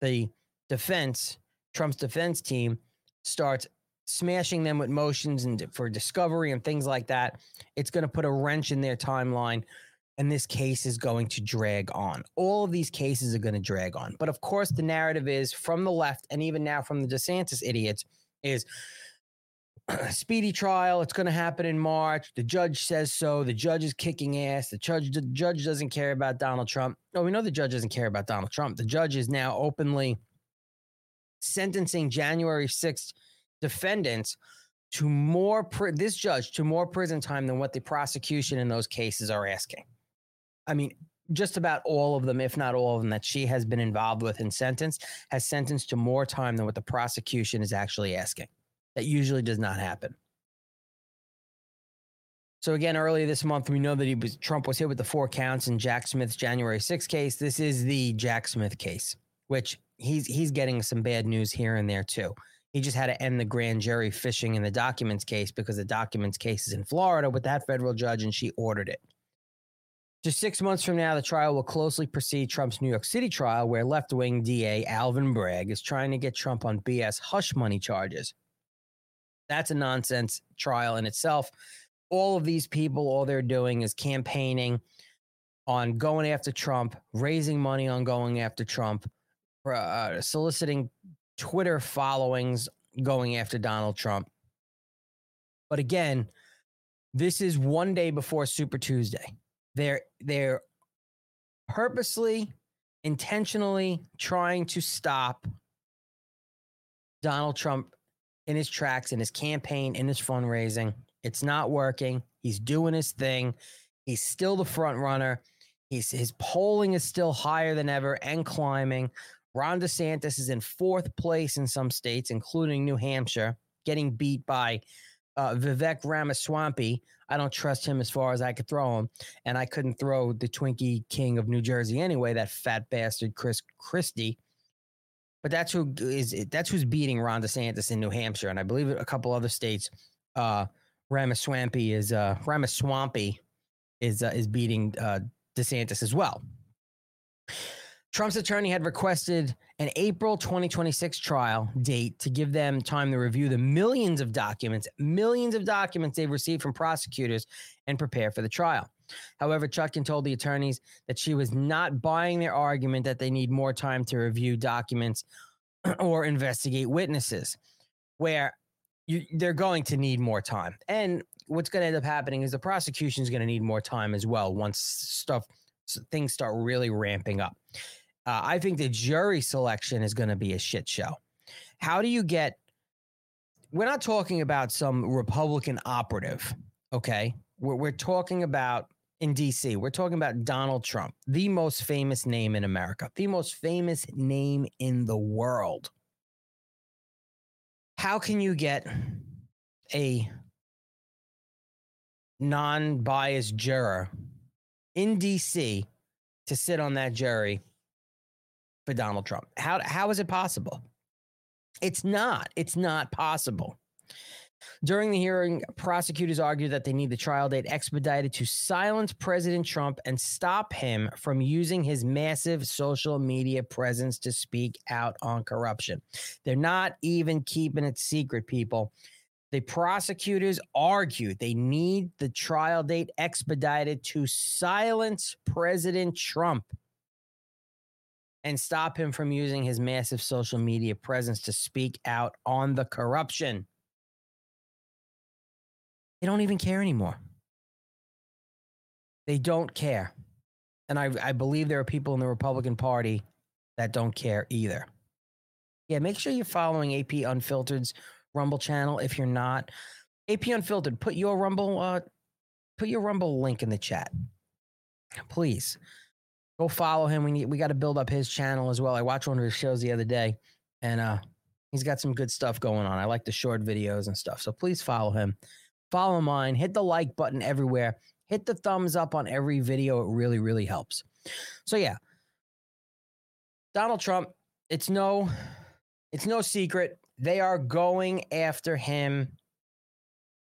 the defense, Trump's defense team, starts smashing them with motions and for discovery and things like that, it's going to put a wrench in their timeline and this case is going to drag on. All of these cases are going to drag on. But of course, the narrative is from the left and even now from the DeSantis idiots is speedy trial. It's going to happen in March. The judge says so. The judge is kicking ass. The judge, the judge doesn't care about Donald Trump. No, we know the judge doesn't care about Donald Trump. The judge is now openly sentencing January 6th defendants to more this judge to more prison time than what the prosecution in those cases are asking. I mean, just about all of them, if not all of them, that she has been involved with in sentence has sentenced to more time than what the prosecution is actually asking. That usually does not happen. So again, earlier this month, we know that he was Trump was hit with the four counts in Jack Smith's January 6 case. This is the Jack Smith case, which he's he's getting some bad news here and there too. He just had to end the grand jury fishing in the documents case because the documents case is in Florida with that federal judge, and she ordered it. Just six months from now, the trial will closely precede Trump's New York City trial, where left wing DA Alvin Bragg is trying to get Trump on BS hush money charges. That's a nonsense trial in itself. All of these people, all they're doing is campaigning on going after Trump, raising money on going after Trump, uh, soliciting Twitter followings, going after Donald Trump. But again, this is one day before Super Tuesday. They're they're purposely, intentionally trying to stop Donald Trump in his tracks, in his campaign, in his fundraising. It's not working. He's doing his thing. He's still the front runner. He's, his polling is still higher than ever and climbing. Ron DeSantis is in fourth place in some states, including New Hampshire, getting beat by uh, Vivek Ramaswamy. I don't trust him as far as I could throw him, and I couldn't throw the Twinkie King of New Jersey anyway. That fat bastard, Chris Christie. But that's who is that's who's beating Ron DeSantis in New Hampshire, and I believe a couple other states. Uh, Ramaswamy is uh, Ramaswamy is uh, is beating uh, DeSantis as well. Trump's attorney had requested an April 2026 trial date to give them time to review the millions of documents, millions of documents they've received from prosecutors and prepare for the trial. However, Chutkan told the attorneys that she was not buying their argument that they need more time to review documents or investigate witnesses, where you, they're going to need more time. And what's going to end up happening is the prosecution is going to need more time as well once stuff things start really ramping up. Uh, I think the jury selection is going to be a shit show. How do you get? We're not talking about some Republican operative, okay? We're, we're talking about in DC. We're talking about Donald Trump, the most famous name in America, the most famous name in the world. How can you get a non biased juror in DC to sit on that jury for Donald Trump? How, how is it possible? It's not. It's not possible. During the hearing, prosecutors argued that they need the trial date expedited to silence President Trump and stop him from using his massive social media presence to speak out on corruption. They're not even keeping it secret, people. The prosecutors argued they need the trial date expedited to silence President Trump and stop him from using his massive social media presence to speak out on the corruption. They don't even care anymore. They don't care. And I, I believe there are people in the Republican Party that don't care either. Yeah, make sure you're following AP Unfiltered's Rumble channel if you're not. AP Unfiltered, put your Rumble uh put your Rumble link in the chat. Please. Go follow him. We need we got to build up his channel as well. I watched one of his shows the other day and uh he's got some good stuff going on. I like the short videos and stuff. So please follow him. Follow mine. Hit the like button everywhere. Hit the thumbs up on every video. It really, really helps. So yeah. Donald Trump, it's no it's no secret. They are going after him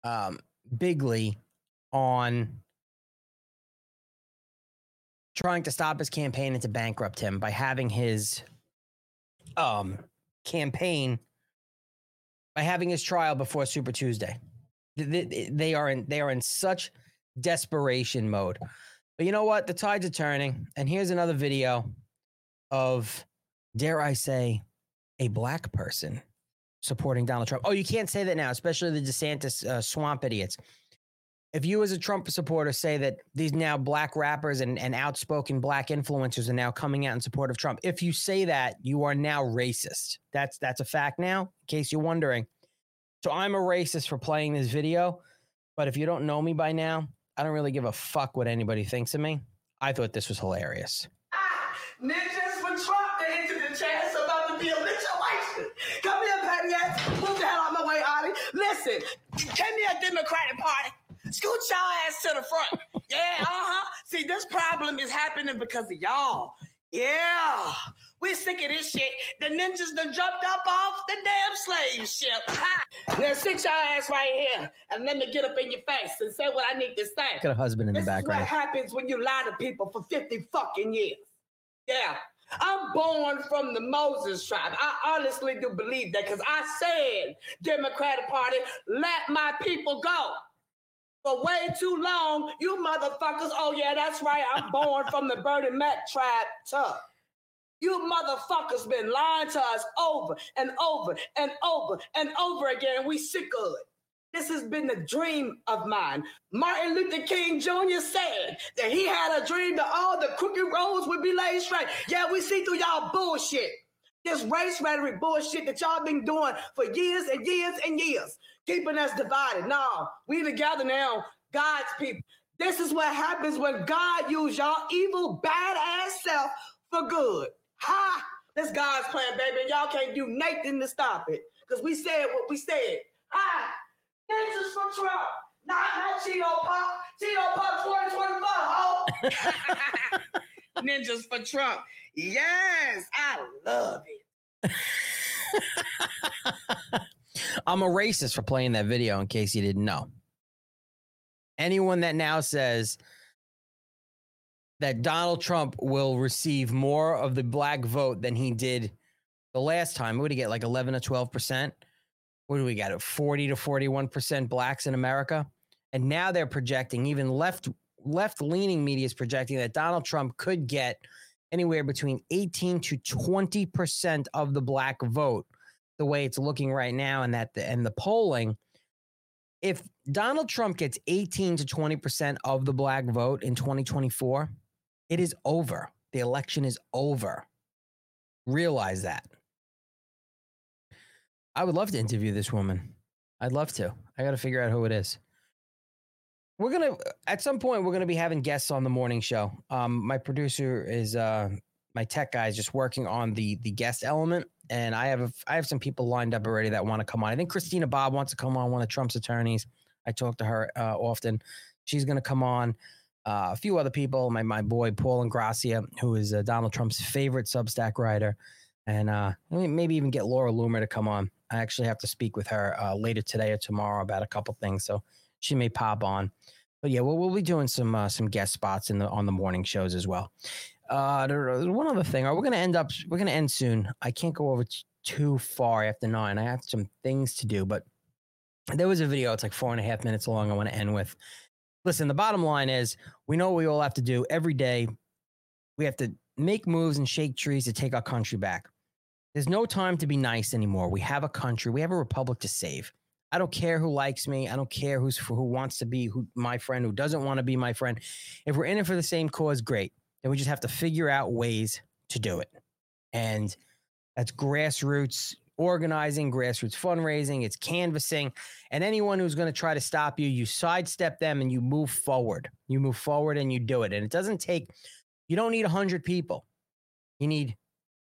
um bigly on trying to stop his campaign and to bankrupt him by having his um campaign by having his trial before Super Tuesday. They, are in they are in such desperation mode. But you know what? The tides are turning. And here's another video of, dare I say, a black person supporting Donald Trump. Oh, you can't say that now, especially the DeSantis uh, swamp idiots. If you, as a Trump supporter, say that these now black rappers and, and outspoken black influencers are now coming out in support of Trump, if you say that, you are now racist. That's that's a fact now. In case you're wondering, so I'm a racist for playing this video, but if you don't know me by now, I don't really give a fuck what anybody thinks of me. I thought this was hilarious. Ah, Ninjas for Trump, they into the about to be a lynchation. Come here, petty ass. Move the hell out my way, Ollie. Listen, give me a Democratic Party. Scoot your ass to the front. Yeah, uh-huh. See, this problem is happening because of y'all. Yeah. We sick of this shit. The ninjas done jumped up off the damn slave ship. Ha! Now sit your ass right here and let me get up in your face and say what I need to say. Got a husband in the background. This is what happens when you lie to people for 50 fucking years. Yeah. I'm born from the Moses tribe. I honestly do believe that because I said, Democratic Party, let my people go. For way too long, you motherfuckers, oh yeah, that's right, I'm born from the Bernie Mac tribe too. You motherfuckers been lying to us over and over and over and over again. We sick of it. This has been the dream of mine. Martin Luther King Jr. said that he had a dream that all the crooked roads would be laid straight. Yeah, we see through y'all bullshit. This race rhetoric bullshit that y'all been doing for years and years and years, keeping us divided. No, we together now, God's people. This is what happens when God use y'all evil, badass self for good. Ha! That's God's plan, baby. And y'all can't do nothing to stop it. Because we said what we said. Ha! Ninjas for Trump. Not, not Cheeto Pop. Cheeto Pop 2024, ho! Ninjas for Trump. Yes, I love it. I'm a racist for playing that video in case you didn't know. Anyone that now says that Donald Trump will receive more of the black vote than he did the last time, what he get? Like 11 to 12%? What do we got? 40 to 41% blacks in America? And now they're projecting, even left left leaning media is projecting that Donald Trump could get anywhere between 18 to 20% of the black vote the way it's looking right now and that the, and the polling. If Donald Trump gets 18 to 20% of the black vote in 2024 it is over. The election is over. Realize that. I would love to interview this woman. I'd love to. I got to figure out who it is we're gonna at some point we're gonna be having guests on the morning show. Um my producer is uh my tech guy is just working on the the guest element and i have a, i have some people lined up already that want to come on. I think christina bobb wants to come on one of trump's attorneys. I talk to her uh, often. She's gonna come on. Uh, a few other people my my boy paul ingrassia who is uh, donald trump's favorite substack writer. And uh maybe even get laura loomer to come on. I actually have to speak with her uh, later today or tomorrow about a couple things, so she may pop on. But yeah, we'll, we'll be doing some uh, some guest spots in the on the morning shows as well. Uh, one other thing. we're we going to end up? We're going to end soon. I can't go over t- too far after nine. I have some things to do, but there was a video. It's like four and a half minutes long. I want to end with. Listen, the bottom line is we know we all have to do every day. We have to make moves and shake trees to take our country back. There's no time to be nice anymore. We have a country. We have a republic to save. I don't care who likes me. I don't care who's who wants to be who my friend, who doesn't want to be my friend. If we're in it for the same cause, great. Then we just have to figure out ways to do it. And that's grassroots organizing, grassroots fundraising, it's canvassing. And anyone who's going to try to stop you, you sidestep them and you move forward. You move forward and you do it. And it doesn't take, you don't need 100 people. You need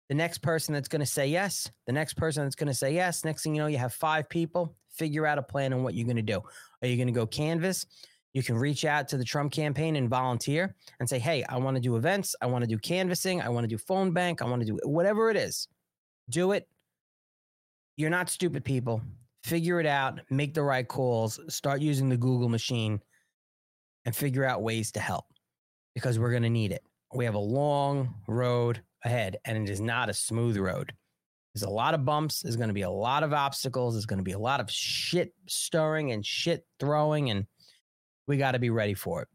the next person that's going to say yes, the next person that's going to say yes. Next thing you know, you have five people. Figure out a plan on what you're going to do. Are you going to go canvas? You can reach out to the Trump campaign and volunteer and say, hey, I want to do events. I want to do canvassing. I want to do phone bank. I want to do whatever it is. Do it. You're not stupid people. Figure it out. Make the right calls. Start using the Google machine and figure out ways to help because we're going to need it. We have a long road ahead and it is not a smooth road. There's a lot of bumps. There's going to be a lot of obstacles. There's going to be a lot of shit stirring and shit throwing, and we got to be ready for it.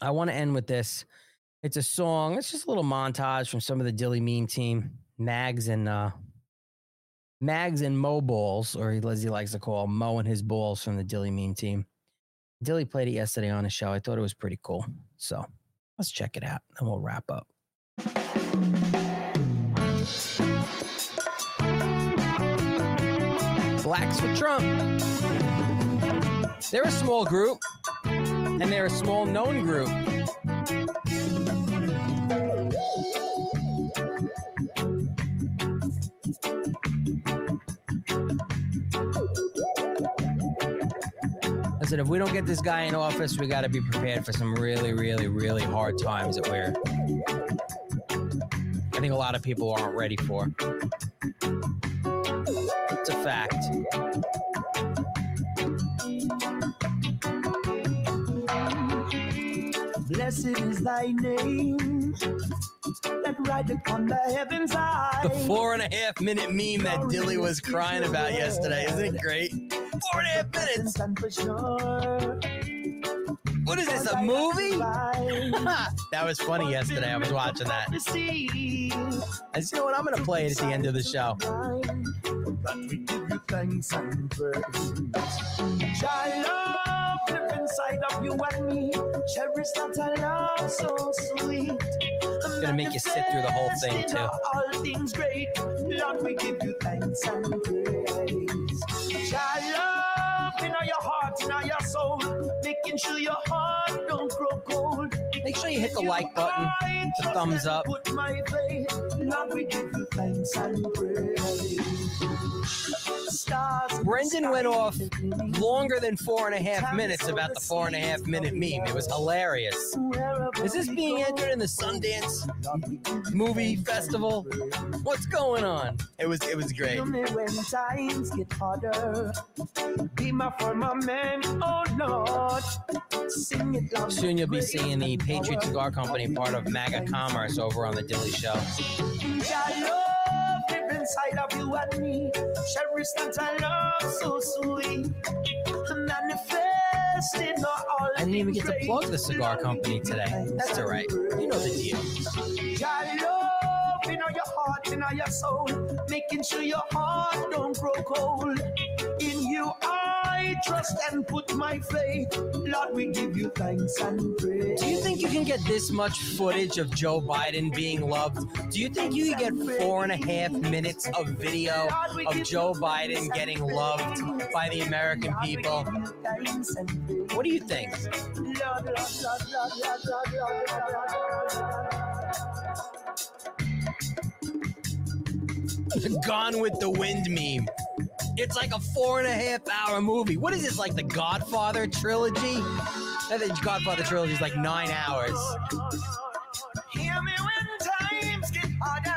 I want to end with this. It's a song. It's just a little montage from some of the Dilley Meme team, Mags and uh, Mags and Mo Balls, or as he likes to call Mo and his balls from the Dilley Meme team. Dilley played it yesterday on his show. I thought it was pretty cool. So let's check it out, and we'll wrap up. Blacks for Trump. They're a small group, and they're a small known group. Said, if we don't get this guy in office, we got to be prepared for some really, really, really hard times that we're. I think a lot of people aren't ready for. Fact. Blessed is thy name that rideth on the heavens high. The four and a half minute meme that Dilley was crying about yesterday. Isn't it great? Four and a half minutes. And for sure. What is this, a movie? that was funny yesterday. I was watching that. I said, you know what? I'm going to play it at the end of the show. But we give you thanks and praise. Child love live inside of you and me. Cherish that I love so sweet. It's to make you sit through the whole thing, too. All things great. Lord, we give you thanks and praise. Child love in your heart, in your soul. Making sure your heart don't grow cold. Make sure you hit the like button, the thumbs up. Put my faith. Lord, we give you thanks and praise. Stars in the Brendan went off longer than four and a half minutes about the four and a half minute meme. It was hilarious. Is this being entered in the Sundance Movie Festival? What's going on? It was it was great. Feel me when times get harder. Be my former man, oh Lord. Sing it loud. Soon you'll be seeing the Patriot Cigar Company part of MAGA Commerce over on the Dilley Show. Cherish that I love so sweet. Manifest in all I didn't even get to plug the cigar company today. That's all right. You know the deal. Your love in your heart, in your soul, making sure your heart don't grow cold. In you I trust and put my faith. Lord, we give you thanks and praise. Do you think you can get this much footage of Joe Biden being loved? Do you think you can get four and a half minutes of video of Joe Biden getting loved by the American people? What do you think? Gone with the Wind meme. It's like a four and a half hour movie. What is this, like the Godfather trilogy? I think Godfather trilogy is like nine hours. Hear me when times get harder.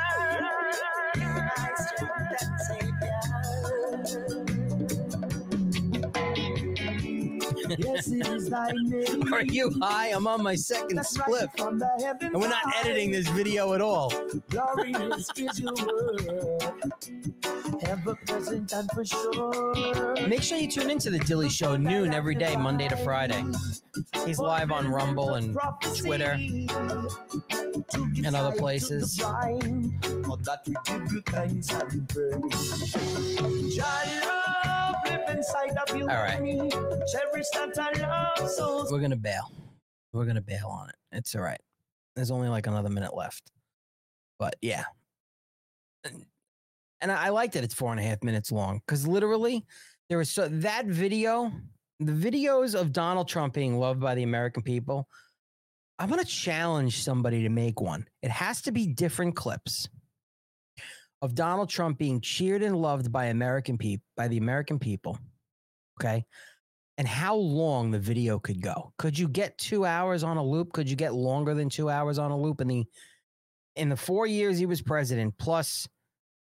Are you high? I'm on my second split, and we're not editing this video at all. Glorious is your word. Ever present and for sure. Make sure you tune into the Dilley Show noon every day, Monday to Friday. He's live on Rumble and Twitter and other places. For that we give you thanks and praise. Jah love live inside of you. All right. and me. Cherish that I love so We're gonna bail. We're gonna bail on it. It's all right. There's only like another minute left. But yeah. And- I I like that it's four and a half minutes long because literally there was so that video, the videos of Donald Trump being loved by the American people. I'm gonna challenge somebody to make one. It has to be different clips of Donald Trump being cheered and loved by American people by the American people. Okay and how long the video could go. Could you get two hours on a loop? Could you get longer than two hours on a loop? In the in the four years he was president, plus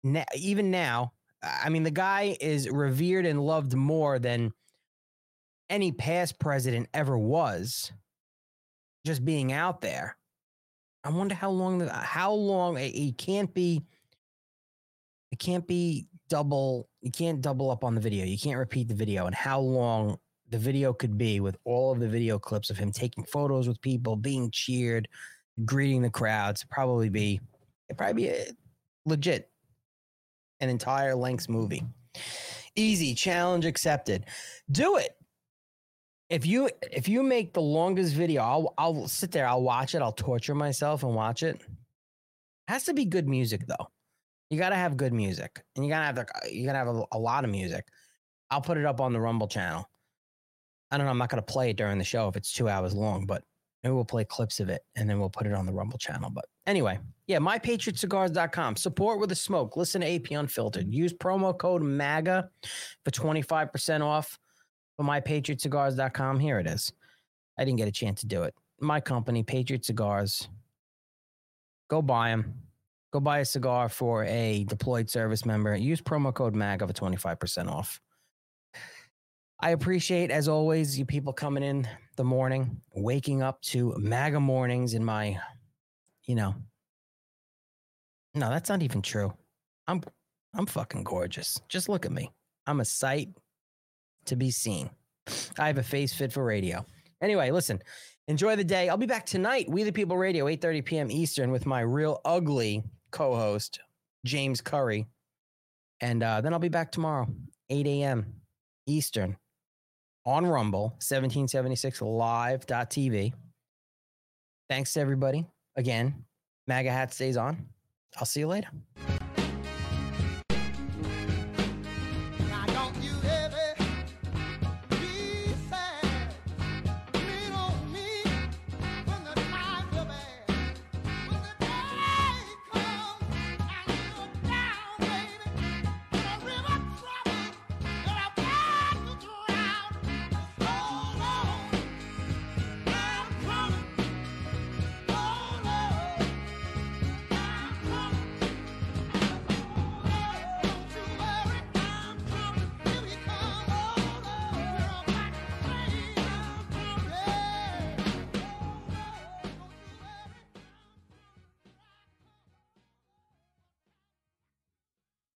na- even now, I mean, the guy is revered and loved more than any past president ever was. Just being out there, I wonder how long. How long it, can't be. It can't be double. You can't double up on the video. You can't repeat the video, and how long the video could be with all of the video clips of him taking photos with people, being cheered, greeting the crowds. Probably be it probably be a, legit an entire length movie. Easy challenge accepted. Do it. If you if you make the longest video, I'll I'll sit there, I'll watch it, I'll torture myself and watch it. Has to be good music though. You got to have good music, and you gotta have the, uh, you gotta have a, a lot of music. I'll put it up on the Rumble channel. I don't know. I'm not going to play it during the show if it's two hours long, but maybe we'll play clips of it and then we'll put it on the Rumble channel. But anyway, yeah, mypatriotcigars.com. Support with a smoke. Listen to AP Unfiltered. Use promo code MAGA for 25% off for mypatriotcigars.com. Here it is. I didn't get a chance to do it. My company, Patriot Cigars. Go buy them. Go buy a cigar for a deployed service member. Use promo code MAGA for 25% off. I appreciate, as always, you people coming in the morning, waking up to MAGA mornings in my, you know. No, that's not even true. I'm I'm fucking gorgeous. Just look at me. I'm a sight to be seen. I have a face fit for radio. Anyway, listen, enjoy the day. I'll be back tonight, We the People Radio, 8:30 p.m. Eastern, with my real ugly co-host, James Curry. And uh, then I'll be back tomorrow, 8 a.m. Eastern on Rumble, 1776 live.tv. Thanks to everybody. Again, MAGA hat stays on. I'll see you later.